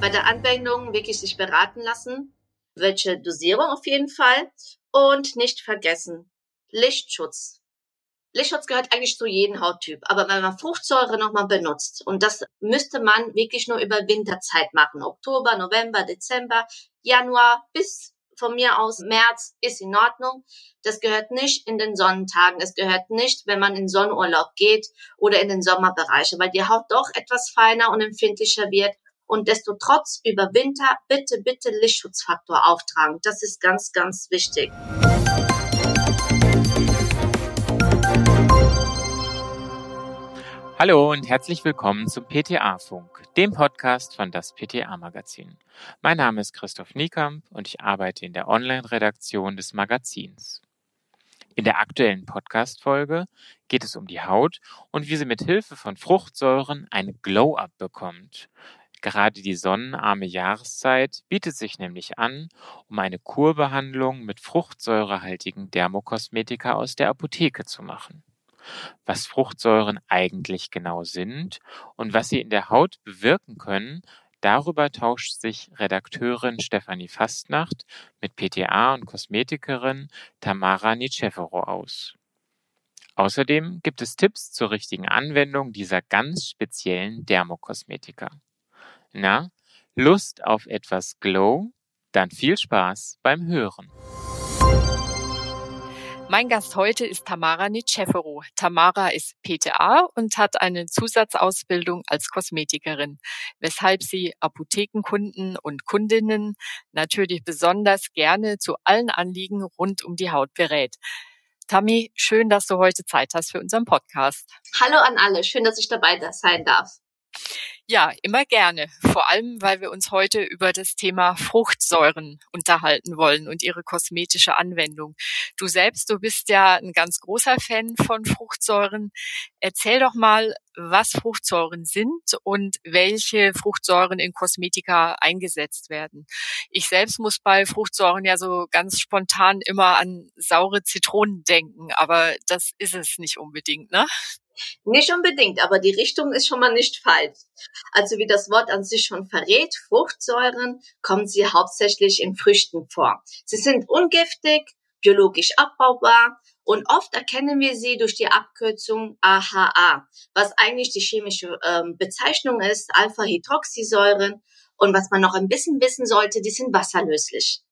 bei der Anwendung wirklich sich beraten lassen, welche Dosierung auf jeden Fall und nicht vergessen, Lichtschutz. Lichtschutz gehört eigentlich zu jedem Hauttyp, aber wenn man Fruchtsäure nochmal benutzt, und das müsste man wirklich nur über Winterzeit machen, Oktober, November, Dezember, Januar bis von mir aus März ist in Ordnung. Das gehört nicht in den Sonnentagen. Es gehört nicht, wenn man in Sonnenurlaub geht oder in den Sommerbereiche, weil die Haut doch etwas feiner und empfindlicher wird. Und desto trotz über Winter bitte, bitte Lichtschutzfaktor auftragen. Das ist ganz, ganz wichtig. Hallo und herzlich willkommen zum PTA-Funk, dem Podcast von das PTA-Magazin. Mein Name ist Christoph Niekamp und ich arbeite in der Online-Redaktion des Magazins. In der aktuellen Podcast-Folge geht es um die Haut und wie sie mit Hilfe von Fruchtsäuren eine Glow-Up bekommt. Gerade die sonnenarme Jahreszeit bietet sich nämlich an, um eine Kurbehandlung mit fruchtsäurehaltigen Dermokosmetika aus der Apotheke zu machen was Fruchtsäuren eigentlich genau sind und was sie in der Haut bewirken können, darüber tauscht sich Redakteurin Stefanie Fastnacht mit PTA und Kosmetikerin Tamara Nicefero aus. Außerdem gibt es Tipps zur richtigen Anwendung dieser ganz speziellen Dermokosmetika. Na, Lust auf etwas Glow? Dann viel Spaß beim Hören. Mein Gast heute ist Tamara Nitschefero. Tamara ist PTA und hat eine Zusatzausbildung als Kosmetikerin, weshalb sie Apothekenkunden und Kundinnen natürlich besonders gerne zu allen Anliegen rund um die Haut berät. Tammy, schön, dass du heute Zeit hast für unseren Podcast. Hallo an alle, schön, dass ich dabei sein darf. Ja, immer gerne. Vor allem, weil wir uns heute über das Thema Fruchtsäuren unterhalten wollen und ihre kosmetische Anwendung. Du selbst, du bist ja ein ganz großer Fan von Fruchtsäuren. Erzähl doch mal, was Fruchtsäuren sind und welche Fruchtsäuren in Kosmetika eingesetzt werden. Ich selbst muss bei Fruchtsäuren ja so ganz spontan immer an saure Zitronen denken, aber das ist es nicht unbedingt, ne? Nicht unbedingt, aber die Richtung ist schon mal nicht falsch. Also wie das Wort an sich schon verrät, Fruchtsäuren kommen sie hauptsächlich in Früchten vor. Sie sind ungiftig, biologisch abbaubar und oft erkennen wir sie durch die Abkürzung AHA, was eigentlich die chemische ähm, Bezeichnung ist, Alpha-Hydroxysäuren. Und was man noch ein bisschen wissen sollte, die sind wasserlöslich.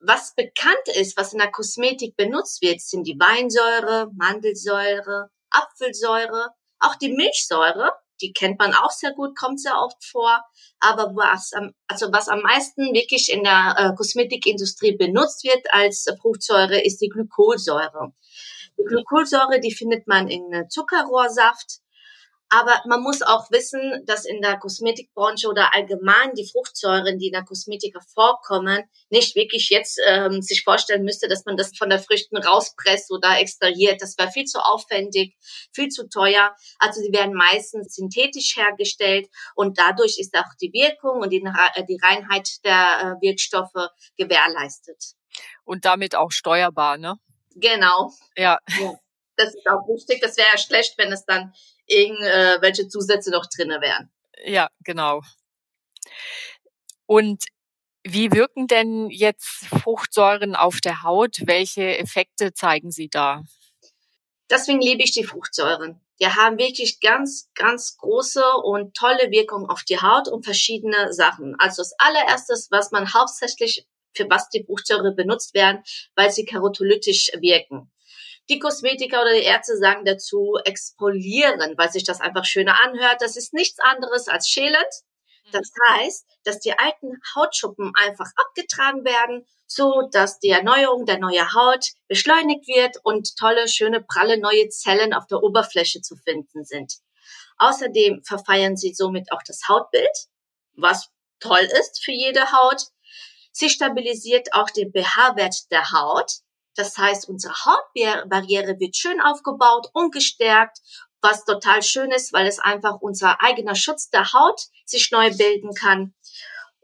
Was bekannt ist, was in der Kosmetik benutzt wird, sind die Weinsäure, Mandelsäure, Apfelsäure, auch die Milchsäure, die kennt man auch sehr gut, kommt sehr oft vor. Aber was, am, also was am meisten wirklich in der äh, Kosmetikindustrie benutzt wird als Fruchtsäure, ist die Glykolsäure. Die Glykolsäure, die findet man in äh, Zuckerrohrsaft, aber man muss auch wissen, dass in der Kosmetikbranche oder allgemein die Fruchtsäuren, die in der Kosmetik vorkommen, nicht wirklich jetzt ähm, sich vorstellen müsste, dass man das von der Früchten rauspresst oder extrahiert. Das wäre viel zu aufwendig, viel zu teuer. Also sie werden meistens synthetisch hergestellt und dadurch ist auch die Wirkung und die, äh, die Reinheit der äh, Wirkstoffe gewährleistet. Und damit auch steuerbar, ne? Genau. Ja. ja. Das ist auch wichtig. Das wäre ja schlecht, wenn es dann irgendwelche Zusätze noch drinne wären. Ja, genau. Und wie wirken denn jetzt Fruchtsäuren auf der Haut? Welche Effekte zeigen sie da? Deswegen liebe ich die Fruchtsäuren. Die haben wirklich ganz, ganz große und tolle Wirkung auf die Haut und verschiedene Sachen. Also das allererstes, was man hauptsächlich für was die Fruchtsäure benutzt werden, weil sie karotolytisch wirken. Die Kosmetiker oder die Ärzte sagen dazu expolieren, weil sich das einfach schöner anhört. Das ist nichts anderes als schälend. Das heißt, dass die alten Hautschuppen einfach abgetragen werden, so dass die Erneuerung der neuen Haut beschleunigt wird und tolle, schöne, pralle neue Zellen auf der Oberfläche zu finden sind. Außerdem verfeiern sie somit auch das Hautbild, was toll ist für jede Haut. Sie stabilisiert auch den pH-Wert der Haut. Das heißt, unsere Hautbarriere wird schön aufgebaut und gestärkt, was total schön ist, weil es einfach unser eigener Schutz der Haut sich neu bilden kann.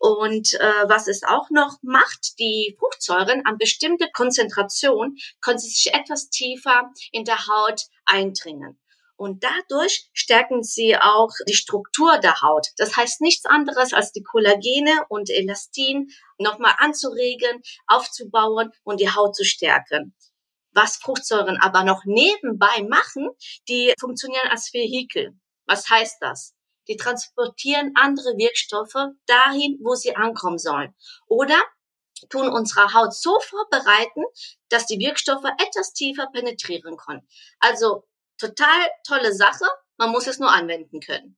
Und äh, was es auch noch macht, die Fruchtsäuren an bestimmte Konzentration können sie sich etwas tiefer in der Haut eindringen. Und dadurch stärken sie auch die Struktur der Haut. Das heißt nichts anderes als die Kollagene und Elastin nochmal anzuregen, aufzubauen und die Haut zu stärken. Was Fruchtsäuren aber noch nebenbei machen, die funktionieren als Vehikel. Was heißt das? Die transportieren andere Wirkstoffe dahin, wo sie ankommen sollen. Oder tun unsere Haut so vorbereiten, dass die Wirkstoffe etwas tiefer penetrieren können. Also total tolle Sache. Man muss es nur anwenden können.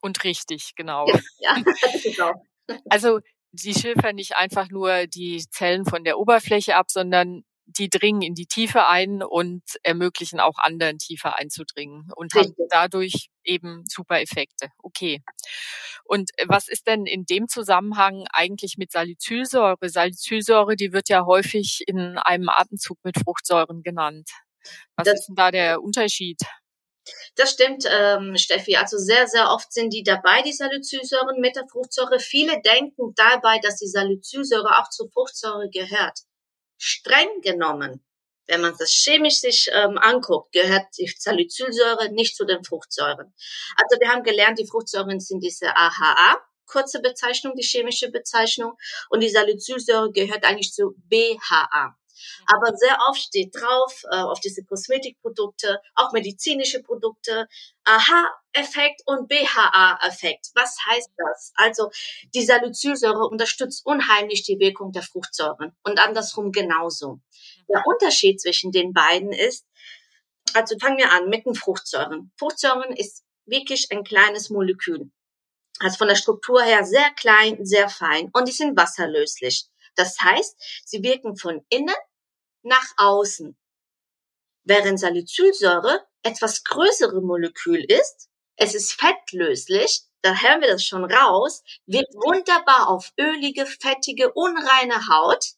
Und richtig, genau. Ja, genau. Also sie schilfern nicht einfach nur die Zellen von der Oberfläche ab, sondern die dringen in die Tiefe ein und ermöglichen auch anderen tiefer einzudringen und Richtig. haben dadurch eben super Effekte. Okay. Und was ist denn in dem Zusammenhang eigentlich mit Salicylsäure? Salicylsäure, die wird ja häufig in einem Atemzug mit Fruchtsäuren genannt. Was das, ist denn da der Unterschied? Das stimmt, ähm, Steffi. Also sehr, sehr oft sind die dabei, die Salicylsäuren mit der Fruchtsäure. Viele denken dabei, dass die Salicylsäure auch zur Fruchtsäure gehört. Streng genommen, wenn man das chemisch sich ähm, anguckt, gehört die Salicylsäure nicht zu den Fruchtsäuren. Also wir haben gelernt, die Fruchtsäuren sind diese AHA, kurze Bezeichnung, die chemische Bezeichnung, und die Salicylsäure gehört eigentlich zu BHA. Aber sehr oft steht drauf, äh, auf diese Kosmetikprodukte, auch medizinische Produkte, AHA-Effekt und BHA-Effekt. Was heißt das? Also die Salicylsäure unterstützt unheimlich die Wirkung der Fruchtsäuren und andersrum genauso. Der Unterschied zwischen den beiden ist, also fangen wir an mit den Fruchtsäuren. Fruchtsäuren ist wirklich ein kleines Molekül. Also von der Struktur her sehr klein, sehr fein und die sind wasserlöslich. Das heißt, sie wirken von innen nach außen. Während Salicylsäure etwas größere Molekül ist, es ist fettlöslich, da hören wir das schon raus, wirkt wunderbar auf ölige, fettige, unreine Haut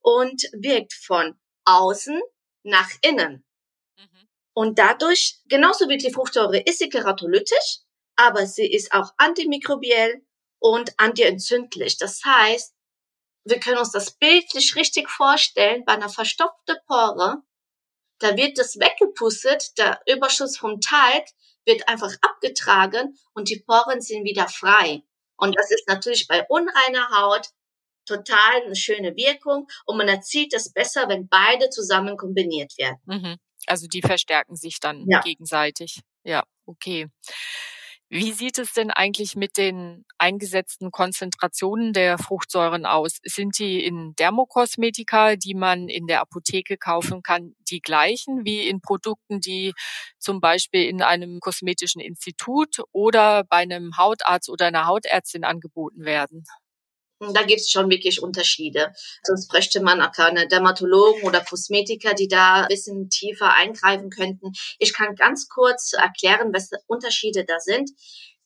und wirkt von außen nach innen. Mhm. Und dadurch, genauso wie die Fruchtsäure, ist sie keratolytisch, aber sie ist auch antimikrobiell und antientzündlich. Das heißt, wir können uns das bildlich richtig vorstellen, bei einer verstopften Pore, da wird das weggepustet, der Überschuss vom Talg wird einfach abgetragen und die Poren sind wieder frei. Und das ist natürlich bei unreiner Haut total eine schöne Wirkung und man erzielt das besser, wenn beide zusammen kombiniert werden. Mhm. Also die verstärken sich dann ja. gegenseitig. Ja, okay. Wie sieht es denn eigentlich mit den eingesetzten Konzentrationen der Fruchtsäuren aus? Sind die in Dermokosmetika, die man in der Apotheke kaufen kann, die gleichen wie in Produkten, die zum Beispiel in einem kosmetischen Institut oder bei einem Hautarzt oder einer Hautärztin angeboten werden? Da gibt es schon wirklich Unterschiede. Sonst bräuchte man auch keine Dermatologen oder Kosmetiker, die da ein bisschen tiefer eingreifen könnten. Ich kann ganz kurz erklären, was Unterschiede da sind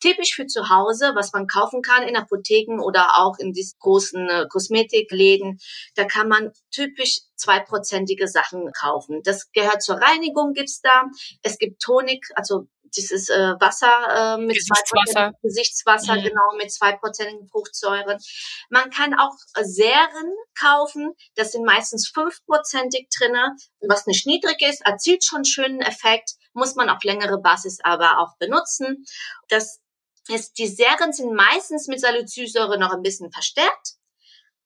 typisch für zu Hause, was man kaufen kann in Apotheken oder auch in diesen großen äh, Kosmetikläden. Da kann man typisch zweiprozentige Sachen kaufen. Das gehört zur Reinigung, gibt's da. Es gibt Tonik, also dieses äh, Wasser äh, mit Gesichtswasser, Gesichtswasser mhm. genau mit zweiprozentigen Fruchtsäuren. Man kann auch Serien kaufen, das sind meistens fünfprozentig drinne, was nicht niedrig ist, erzielt schon schönen Effekt, muss man auf längere Basis aber auch benutzen. Das ist, die Serien sind meistens mit Salicylsäure noch ein bisschen verstärkt.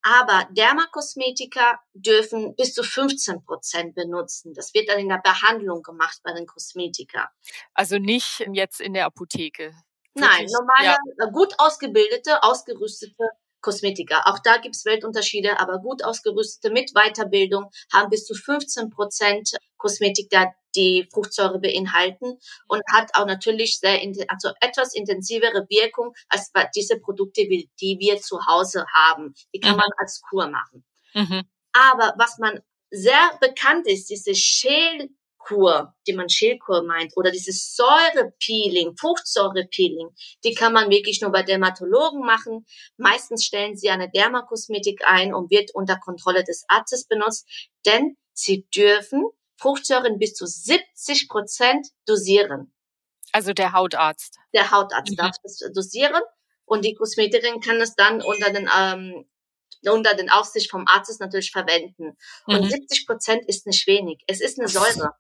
Aber Dermakosmetika dürfen bis zu 15 Prozent benutzen. Das wird dann in der Behandlung gemacht bei den Kosmetika. Also nicht jetzt in der Apotheke. Nein, normale, ja. gut ausgebildete, ausgerüstete Kosmetika. Auch da gibt's Weltunterschiede, aber gut ausgerüstete mit Weiterbildung haben bis zu 15 Prozent Kosmetika, die Fruchtsäure beinhalten und hat auch natürlich sehr, also etwas intensivere Wirkung als diese Produkte, die wir zu Hause haben. Die kann mhm. man als Kur machen. Mhm. Aber was man sehr bekannt ist, diese Schäl Kur, die man Schälkur meint, oder dieses Säurepeeling, Fruchtsäurepeeling, die kann man wirklich nur bei Dermatologen machen. Meistens stellen sie eine Dermakosmetik ein und wird unter Kontrolle des Arztes benutzt, denn sie dürfen Fruchtsäuren bis zu 70 Prozent dosieren. Also der Hautarzt. Der Hautarzt mhm. darf das dosieren und die Kosmetikerin kann es dann unter den ähm, unter den Aufsicht vom Arztes natürlich verwenden. Und mhm. 70 Prozent ist nicht wenig. Es ist eine Säure.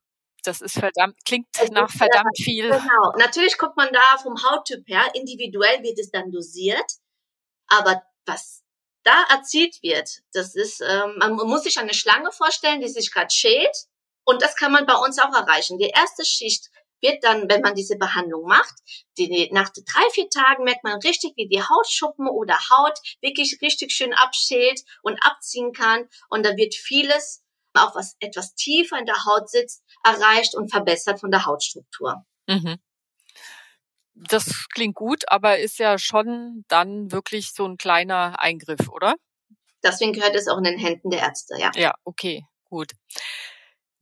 Das ist verdammt, klingt es nach verdammt viel. Genau. Natürlich guckt man da vom Hauttyp her, individuell wird es dann dosiert. Aber was da erzielt wird, das ist, ähm, man muss sich eine Schlange vorstellen, die sich gerade schält. Und das kann man bei uns auch erreichen. Die erste Schicht wird dann, wenn man diese Behandlung macht, die, nach drei, vier Tagen merkt man richtig, wie die Hautschuppen oder Haut wirklich richtig schön abschält und abziehen kann. Und da wird vieles, auch was etwas tiefer in der Haut sitzt, erreicht und verbessert von der Hautstruktur. Mhm. Das klingt gut, aber ist ja schon dann wirklich so ein kleiner Eingriff, oder? Deswegen gehört es auch in den Händen der Ärzte, ja. Ja, okay, gut.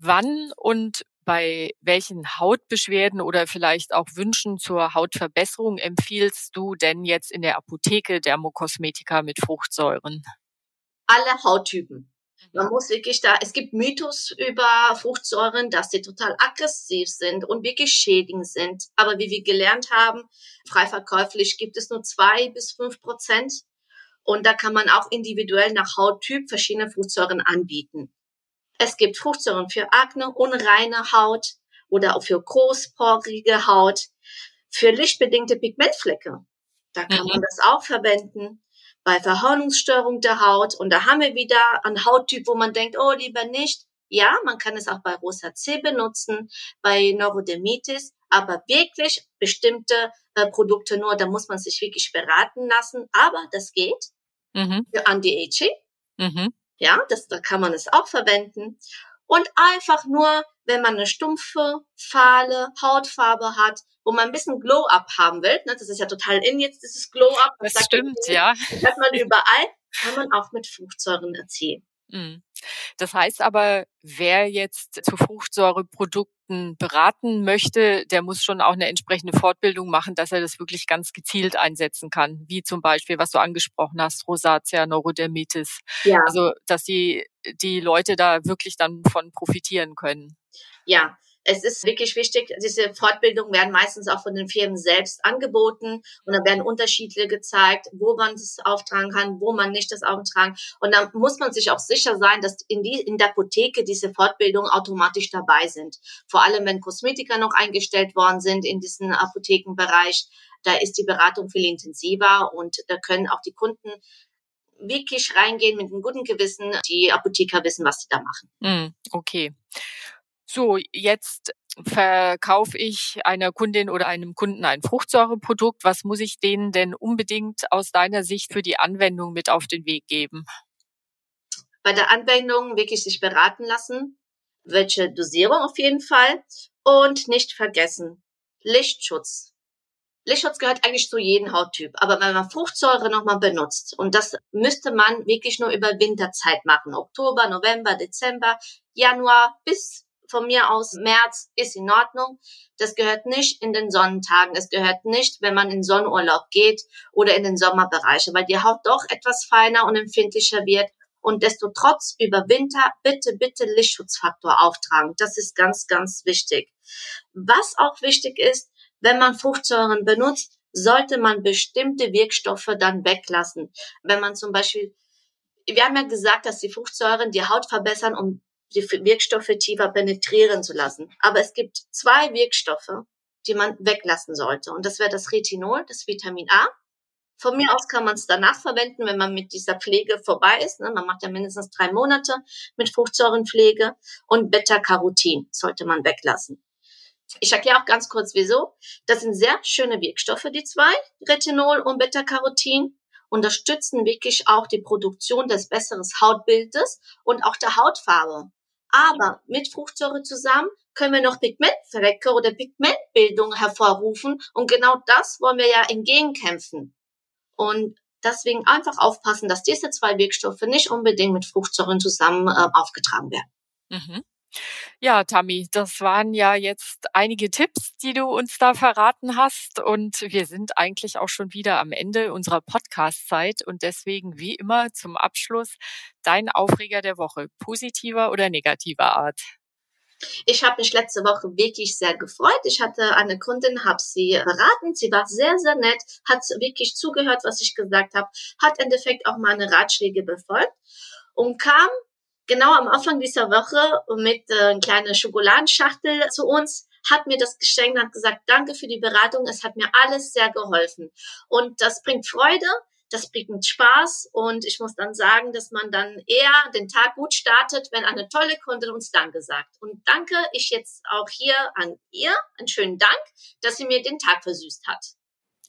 Wann und bei welchen Hautbeschwerden oder vielleicht auch Wünschen zur Hautverbesserung empfiehlst du denn jetzt in der Apotheke Dermokosmetika mit Fruchtsäuren? Alle Hauttypen. Man muss wirklich da, es gibt Mythos über Fruchtsäuren, dass sie total aggressiv sind und wirklich schädigend sind. Aber wie wir gelernt haben, frei verkäuflich gibt es nur zwei bis fünf Prozent. Und da kann man auch individuell nach Hauttyp verschiedene Fruchtsäuren anbieten. Es gibt Fruchtsäuren für Akne, unreine Haut oder auch für großporige Haut, für lichtbedingte Pigmentflecke. Da kann mhm. man das auch verwenden. Bei Verhornungsstörung der Haut. Und da haben wir wieder einen Hauttyp, wo man denkt, oh, lieber nicht. Ja, man kann es auch bei Rosacea benutzen, bei Neurodermitis, aber wirklich bestimmte äh, Produkte nur, da muss man sich wirklich beraten lassen. Aber das geht. Mhm. Für Anti-Aging. Mhm. Ja, das, da kann man es auch verwenden. Und einfach nur, wenn man eine stumpfe, fahle Hautfarbe hat, wo man ein bisschen Glow-Up haben will, ne, das ist ja total in jetzt, dieses Glow-Up. Das, das stimmt, ja. Das hat man überall, kann man auch mit Fruchtsäuren erzielen. Mhm. Das heißt aber, wer jetzt zu Fruchtsäureprodukten beraten möchte, der muss schon auch eine entsprechende Fortbildung machen, dass er das wirklich ganz gezielt einsetzen kann. Wie zum Beispiel, was du angesprochen hast, Rosatia, Neurodermitis. Ja. Also, dass die, die Leute da wirklich dann von profitieren können. Ja, es ist wirklich wichtig, diese Fortbildungen werden meistens auch von den Firmen selbst angeboten und da werden Unterschiede gezeigt, wo man das auftragen kann, wo man nicht das auftragen. Und dann muss man sich auch sicher sein, dass in, die, in der Apotheke diese Fortbildungen automatisch dabei sind. Vor allem, wenn Kosmetiker noch eingestellt worden sind in diesen Apothekenbereich, da ist die Beratung viel intensiver und da können auch die Kunden wirklich reingehen mit einem guten Gewissen. Die Apotheker wissen, was sie da machen. Mm, okay so, jetzt verkaufe ich einer Kundin oder einem Kunden ein Fruchtsäureprodukt. Was muss ich denen denn unbedingt aus deiner Sicht für die Anwendung mit auf den Weg geben? Bei der Anwendung wirklich sich beraten lassen, welche Dosierung auf jeden Fall und nicht vergessen, Lichtschutz. Lichtschutz gehört eigentlich zu jedem Hauttyp, aber wenn man Fruchtsäure nochmal benutzt, und das müsste man wirklich nur über Winterzeit machen, Oktober, November, Dezember, Januar bis von mir aus März ist in Ordnung. Das gehört nicht in den Sonnentagen. Es gehört nicht, wenn man in Sonnenurlaub geht oder in den Sommerbereiche, weil die Haut doch etwas feiner und empfindlicher wird. Und desto trotz über Winter bitte, bitte Lichtschutzfaktor auftragen. Das ist ganz, ganz wichtig. Was auch wichtig ist, wenn man Fruchtsäuren benutzt, sollte man bestimmte Wirkstoffe dann weglassen. Wenn man zum Beispiel, wir haben ja gesagt, dass die Fruchtsäuren die Haut verbessern, um die Wirkstoffe tiefer penetrieren zu lassen. Aber es gibt zwei Wirkstoffe, die man weglassen sollte. Und das wäre das Retinol, das Vitamin A. Von mir aus kann man es danach verwenden, wenn man mit dieser Pflege vorbei ist. Ne? Man macht ja mindestens drei Monate mit Fruchtsäurenpflege. Und Beta-Carotin sollte man weglassen. Ich erkläre auch ganz kurz, wieso. Das sind sehr schöne Wirkstoffe, die zwei, Retinol und Beta-Carotin unterstützen wirklich auch die Produktion des besseren Hautbildes und auch der Hautfarbe. Aber mit Fruchtsäure zusammen können wir noch Pigmentflecke oder Pigmentbildung hervorrufen. Und genau das wollen wir ja entgegenkämpfen. Und deswegen einfach aufpassen, dass diese zwei Wirkstoffe nicht unbedingt mit Fruchtsäuren zusammen äh, aufgetragen werden. Mhm. Ja, Tammy, das waren ja jetzt einige Tipps, die du uns da verraten hast. Und wir sind eigentlich auch schon wieder am Ende unserer Podcast-Zeit. Und deswegen, wie immer, zum Abschluss dein Aufreger der Woche, positiver oder negativer Art. Ich habe mich letzte Woche wirklich sehr gefreut. Ich hatte eine Kundin, habe sie beraten. Sie war sehr, sehr nett, hat wirklich zugehört, was ich gesagt habe, hat im Endeffekt auch meine Ratschläge befolgt und kam genau am Anfang dieser Woche mit äh, einer kleinen Schokoladenschachtel zu uns hat mir das geschenkt hat gesagt, danke für die Beratung, es hat mir alles sehr geholfen. Und das bringt Freude, das bringt Spaß und ich muss dann sagen, dass man dann eher den Tag gut startet, wenn eine tolle Kundin uns Danke sagt. Und danke ich jetzt auch hier an ihr, einen schönen Dank, dass sie mir den Tag versüßt hat.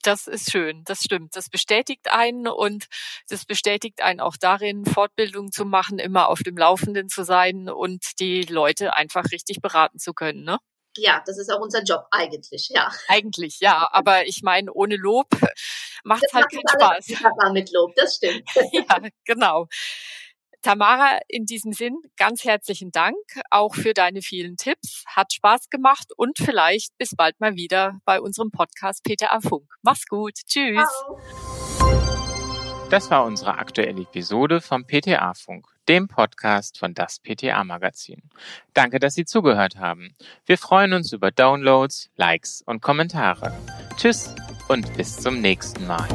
Das ist schön, das stimmt. Das bestätigt einen und das bestätigt einen auch darin, Fortbildung zu machen, immer auf dem Laufenden zu sein und die Leute einfach richtig beraten zu können. Ne? Ja, das ist auch unser Job eigentlich, ja. Eigentlich, ja. Aber ich meine, ohne Lob macht es halt keinen Spaß. Mit Lob, das stimmt. ja, genau. Tamara, in diesem Sinn ganz herzlichen Dank auch für deine vielen Tipps. Hat Spaß gemacht und vielleicht bis bald mal wieder bei unserem Podcast PTA Funk. Mach's gut. Tschüss. Ciao. Das war unsere aktuelle Episode vom PTA Funk, dem Podcast von das PTA Magazin. Danke, dass Sie zugehört haben. Wir freuen uns über Downloads, Likes und Kommentare. Tschüss und bis zum nächsten Mal.